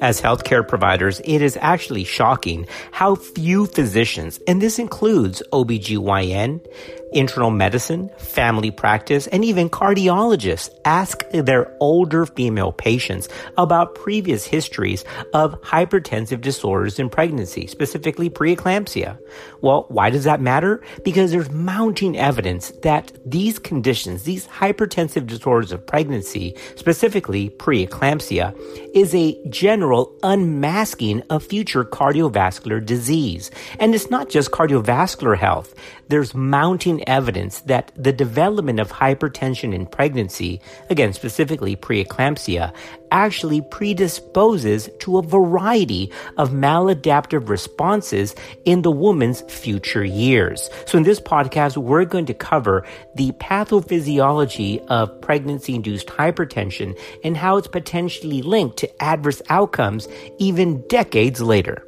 As healthcare providers, it is actually shocking how few physicians, and this includes OBGYN, internal medicine, family practice, and even cardiologists ask their older female patients about previous histories of hypertensive disorders in pregnancy, specifically preeclampsia. Well, why does that matter? Because there's mounting evidence that these conditions, these hypertensive disorders of pregnancy, specifically preeclampsia, is a general unmasking of future cardiovascular disease. And it's not just cardiovascular health. There's mounting evidence that the development of hypertension in pregnancy, again, specifically preeclampsia, actually predisposes to a variety of maladaptive responses in the woman's future years. So in this podcast, we're going to cover the pathophysiology of pregnancy induced hypertension and how it's potentially linked to adverse outcomes even decades later.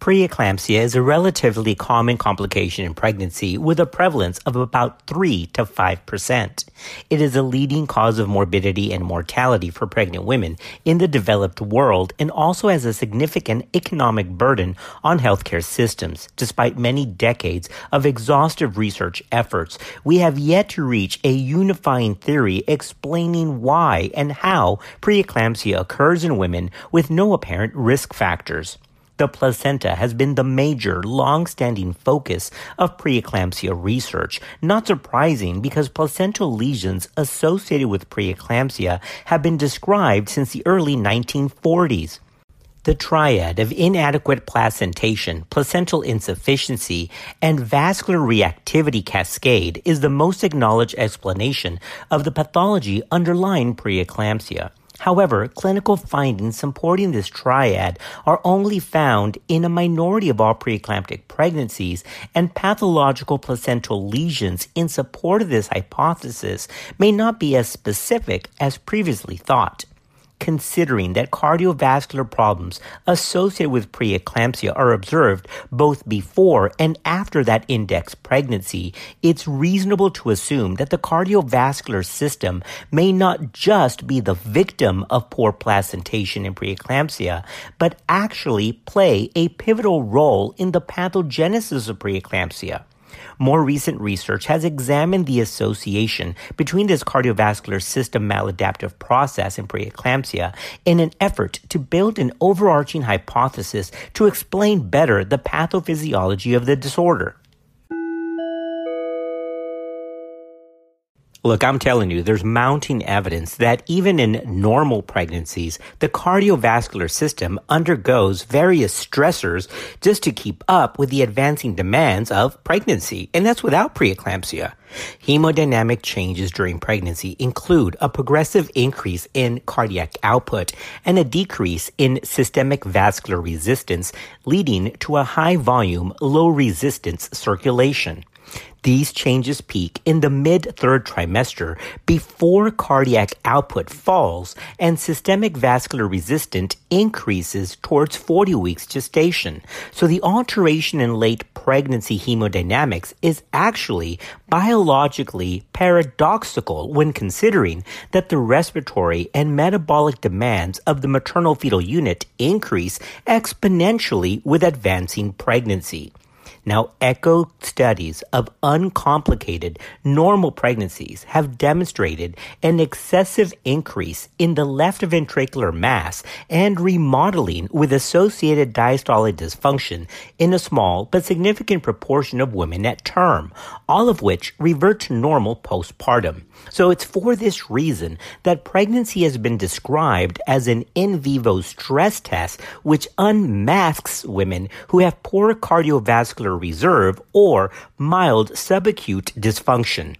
Preeclampsia is a relatively common complication in pregnancy with a prevalence of about 3 to 5%. It is a leading cause of morbidity and mortality for pregnant women in the developed world and also has a significant economic burden on healthcare systems. Despite many decades of exhaustive research efforts, we have yet to reach a unifying theory explaining why and how preeclampsia occurs in women with no apparent risk factors. The placenta has been the major, long-standing focus of preeclampsia research. Not surprising because placental lesions associated with preeclampsia have been described since the early 1940s. The triad of inadequate placentation, placental insufficiency, and vascular reactivity cascade is the most acknowledged explanation of the pathology underlying preeclampsia. However, clinical findings supporting this triad are only found in a minority of all preeclamptic pregnancies, and pathological placental lesions in support of this hypothesis may not be as specific as previously thought considering that cardiovascular problems associated with preeclampsia are observed both before and after that index pregnancy, it's reasonable to assume that the cardiovascular system may not just be the victim of poor placentation in preeclampsia, but actually play a pivotal role in the pathogenesis of preeclampsia. More recent research has examined the association between this cardiovascular system maladaptive process and preeclampsia in an effort to build an overarching hypothesis to explain better the pathophysiology of the disorder. Look, I'm telling you, there's mounting evidence that even in normal pregnancies, the cardiovascular system undergoes various stressors just to keep up with the advancing demands of pregnancy. And that's without preeclampsia. Hemodynamic changes during pregnancy include a progressive increase in cardiac output and a decrease in systemic vascular resistance, leading to a high volume, low resistance circulation. These changes peak in the mid third trimester before cardiac output falls and systemic vascular resistance increases towards 40 weeks gestation. So the alteration in late pregnancy hemodynamics is actually biologically paradoxical when considering that the respiratory and metabolic demands of the maternal fetal unit increase exponentially with advancing pregnancy. Now, echo studies of uncomplicated normal pregnancies have demonstrated an excessive increase in the left ventricular mass and remodeling with associated diastolic dysfunction in a small but significant proportion of women at term, all of which revert to normal postpartum. So it's for this reason that pregnancy has been described as an in vivo stress test which unmasks women who have poor cardiovascular reserve or mild subacute dysfunction.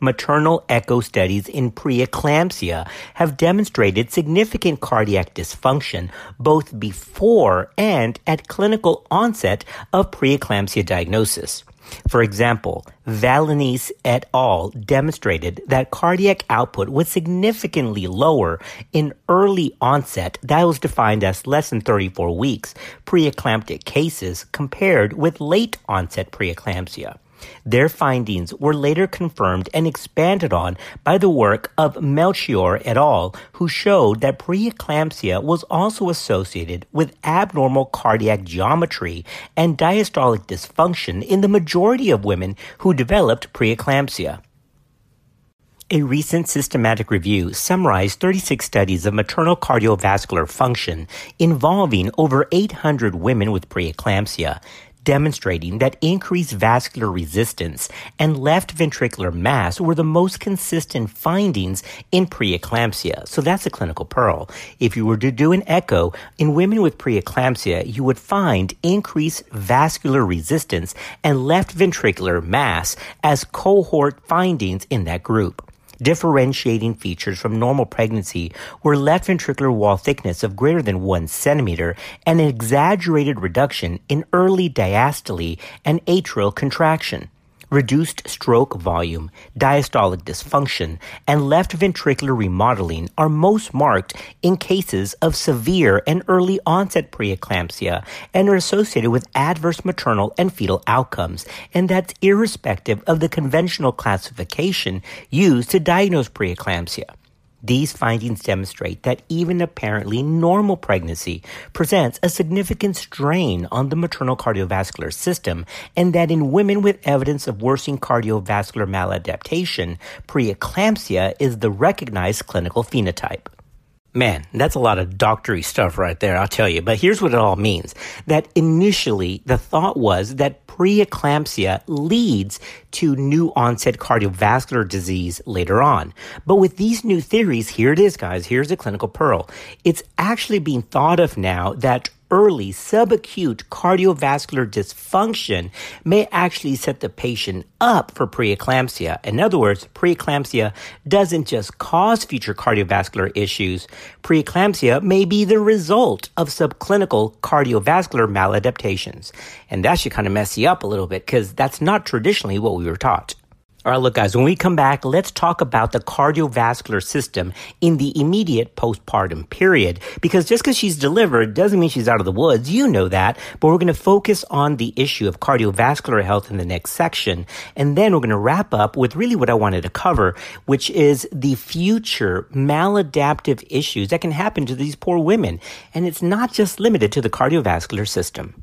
Maternal echo studies in preeclampsia have demonstrated significant cardiac dysfunction both before and at clinical onset of preeclampsia diagnosis. For example, Valensise et al. demonstrated that cardiac output was significantly lower in early onset, that was defined as less than 34 weeks, preeclamptic cases compared with late onset preeclampsia. Their findings were later confirmed and expanded on by the work of Melchior et al., who showed that preeclampsia was also associated with abnormal cardiac geometry and diastolic dysfunction in the majority of women who developed preeclampsia. A recent systematic review summarized 36 studies of maternal cardiovascular function involving over 800 women with preeclampsia, demonstrating that increased vascular resistance and left ventricular mass were the most consistent findings in preeclampsia. So that's a clinical pearl. If you were to do an echo in women with preeclampsia, you would find increased vascular resistance and left ventricular mass as cohort findings in that group differentiating features from normal pregnancy were left ventricular wall thickness of greater than one centimeter and an exaggerated reduction in early diastole and atrial contraction reduced stroke volume, diastolic dysfunction, and left ventricular remodeling are most marked in cases of severe and early onset preeclampsia and are associated with adverse maternal and fetal outcomes, and that's irrespective of the conventional classification used to diagnose preeclampsia. These findings demonstrate that even apparently normal pregnancy presents a significant strain on the maternal cardiovascular system, and that in women with evidence of worsening cardiovascular maladaptation, preeclampsia is the recognized clinical phenotype. Man, that's a lot of doctory stuff right there, I'll tell you. But here's what it all means. That initially the thought was that preeclampsia leads to new onset cardiovascular disease later on. But with these new theories, here it is, guys. Here's a clinical pearl. It's actually being thought of now that early subacute cardiovascular dysfunction may actually set the patient up for preeclampsia. In other words, preeclampsia doesn't just cause future cardiovascular issues. Preeclampsia may be the result of subclinical cardiovascular maladaptations. And that should kind of mess you up a little bit because that's not traditionally what we were taught. All right, look, guys, when we come back, let's talk about the cardiovascular system in the immediate postpartum period. Because just because she's delivered doesn't mean she's out of the woods. You know that. But we're going to focus on the issue of cardiovascular health in the next section. And then we're going to wrap up with really what I wanted to cover, which is the future maladaptive issues that can happen to these poor women. And it's not just limited to the cardiovascular system.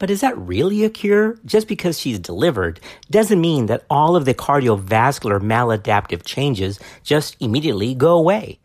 But is that really a cure? Just because she's delivered doesn't mean that all of the cardiovascular maladaptive changes just immediately go away.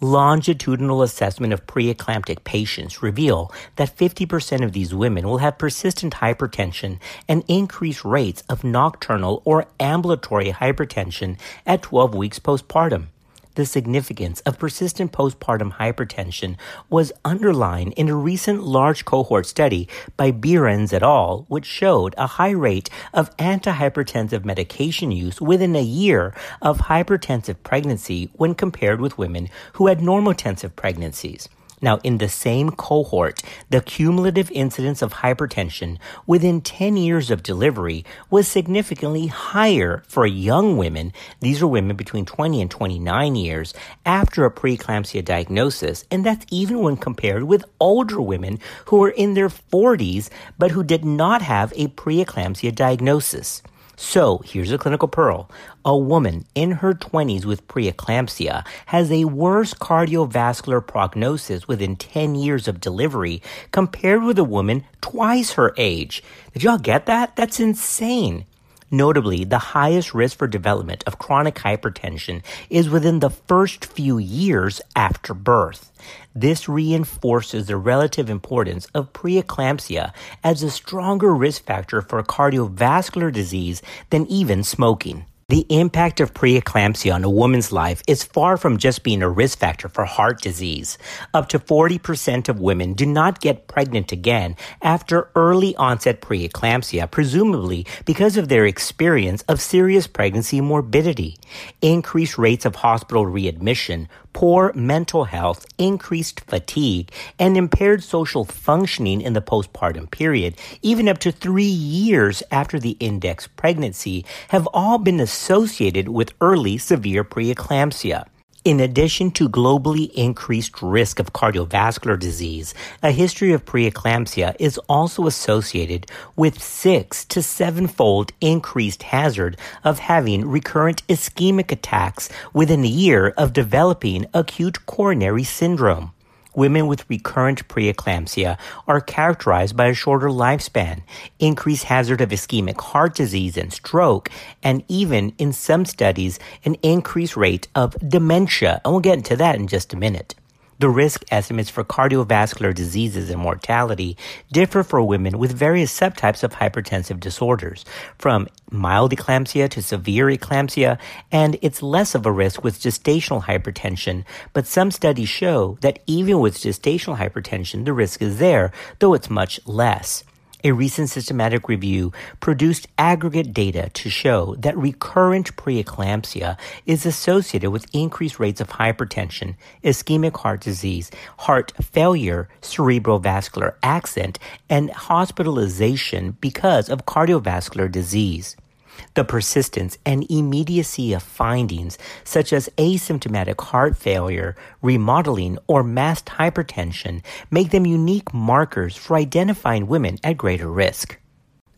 Longitudinal assessment of preeclamptic patients reveal that 50% of these women will have persistent hypertension and increased rates of nocturnal or ambulatory hypertension at 12 weeks postpartum the significance of persistent postpartum hypertension was underlined in a recent large cohort study by Behrens et al., which showed a high rate of antihypertensive medication use within a year of hypertensive pregnancy when compared with women who had normotensive pregnancies. Now, in the same cohort, the cumulative incidence of hypertension within 10 years of delivery was significantly higher for young women. These are women between 20 and 29 years after a preeclampsia diagnosis. And that's even when compared with older women who were in their 40s, but who did not have a preeclampsia diagnosis. So here's a clinical pearl. A woman in her 20s with preeclampsia has a worse cardiovascular prognosis within 10 years of delivery compared with a woman twice her age. Did y'all get that? That's insane. Notably, the highest risk for development of chronic hypertension is within the first few years after birth. This reinforces the relative importance of preeclampsia as a stronger risk factor for cardiovascular disease than even smoking. The impact of preeclampsia on a woman's life is far from just being a risk factor for heart disease. Up to 40% of women do not get pregnant again after early onset preeclampsia, presumably because of their experience of serious pregnancy morbidity. Increased rates of hospital readmission, poor mental health, increased fatigue, and impaired social functioning in the postpartum period, even up to three years after the index pregnancy, have all been associated with early severe preeclampsia. In addition to globally increased risk of cardiovascular disease, a history of preeclampsia is also associated with six to sevenfold increased hazard of having recurrent ischemic attacks within a year of developing acute coronary syndrome women with recurrent preeclampsia are characterized by a shorter lifespan, increased hazard of ischemic heart disease and stroke, and even in some studies, an increased rate of dementia. And we'll get into that in just a minute. The risk estimates for cardiovascular diseases and mortality differ for women with various subtypes of hypertensive disorders, from mild eclampsia to severe eclampsia, and it's less of a risk with gestational hypertension, but some studies show that even with gestational hypertension, the risk is there, though it's much less. A recent systematic review produced aggregate data to show that recurrent preeclampsia is associated with increased rates of hypertension, ischemic heart disease, heart failure, cerebrovascular accident, and hospitalization because of cardiovascular disease. The persistence and immediacy of findings, such as asymptomatic heart failure, remodeling, or masked hypertension, make them unique markers for identifying women at greater risk.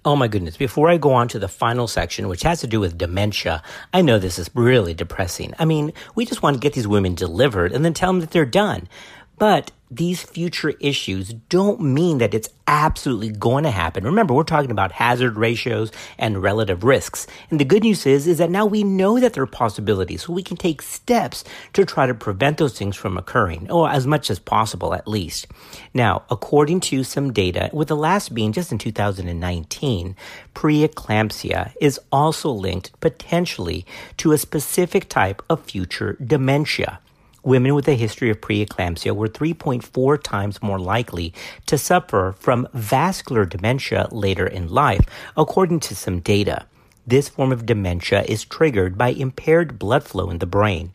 Oh my goodness, before I go on to the final section, which has to do with dementia, I know this is really depressing. I mean, we just want to get these women delivered and then tell them that they're done. But these future issues don't mean that it's absolutely going to happen. Remember, we're talking about hazard ratios and relative risks. And the good news is, is that now we know that there are possibilities, so we can take steps to try to prevent those things from occurring, or as much as possible at least. Now, according to some data, with the last being just in 2019, preeclampsia is also linked potentially to a specific type of future dementia women with a history of preeclampsia were 3.4 times more likely to suffer from vascular dementia later in life, according to some data. This form of dementia is triggered by impaired blood flow in the brain.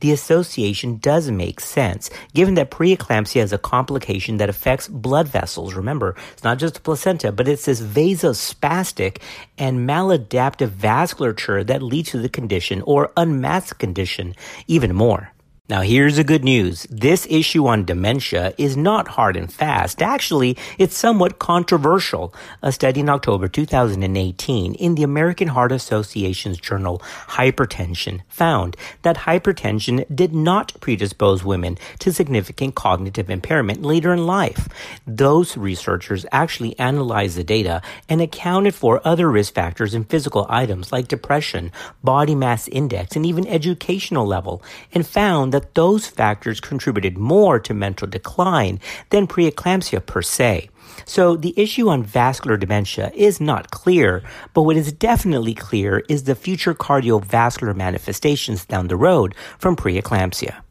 The association does make sense, given that preeclampsia is a complication that affects blood vessels. Remember, it's not just the placenta, but it's this vasospastic and maladaptive vasculature that leads to the condition or unmasked condition even more. Now, here's the good news. This issue on dementia is not hard and fast. Actually, it's somewhat controversial. A study in October 2018 in the American Heart Association's journal Hypertension found that hypertension did not predispose women to significant cognitive impairment later in life. Those researchers actually analyzed the data and accounted for other risk factors in physical items like depression, body mass index, and even educational level, and found that that those factors contributed more to mental decline than preeclampsia per se. So the issue on vascular dementia is not clear, but what is definitely clear is the future cardiovascular manifestations down the road from preeclampsia.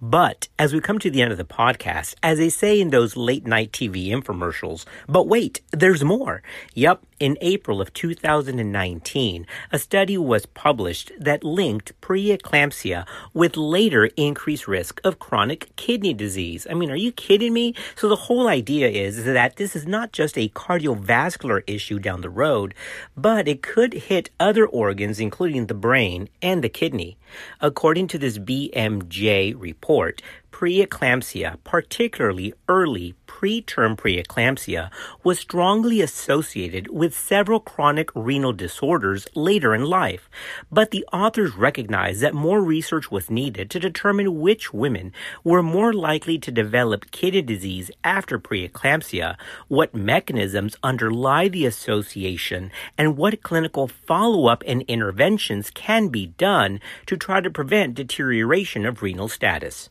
But as we come to the end of the podcast, as they say in those late night TV infomercials, but wait, there's more. Yep, in April of 2019, a study was published that linked preeclampsia with later increased risk of chronic kidney disease. I mean, are you kidding me? So the whole idea is that this is not just a cardiovascular issue down the road, but it could hit other organs, including the brain and the kidney. According to this BMJ report, support preeclampsia, particularly early preterm preeclampsia, was strongly associated with several chronic renal disorders later in life. But the authors recognized that more research was needed to determine which women were more likely to develop kidney disease after preeclampsia, what mechanisms underlie the association, and what clinical follow-up and interventions can be done to try to prevent deterioration of renal status.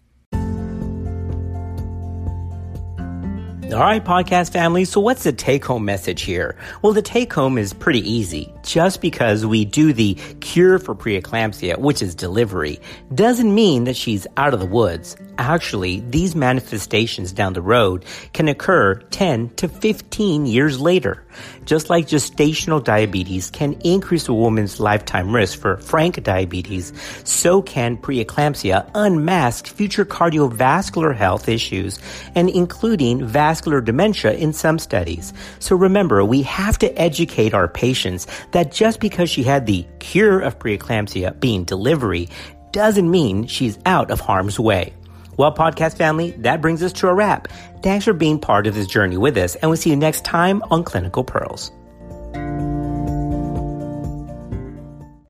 All right, podcast family. So, what's the take home message here? Well, the take home is pretty easy. just because we do the cure for preeclampsia, which is delivery, doesn't mean that she's out of the woods. Actually, these manifestations down the road can occur 10 to 15 years later. Just like gestational diabetes can increase a woman's lifetime risk for frank diabetes, so can preeclampsia unmask future cardiovascular health issues and including vascular dementia in some studies. So remember, we have to educate our patients that just because she had the cure of preeclampsia being delivery doesn't mean she's out of harm's way. Well, podcast family, that brings us to a wrap. Thanks for being part of this journey with us, and we'll see you next time on Clinical Pearls.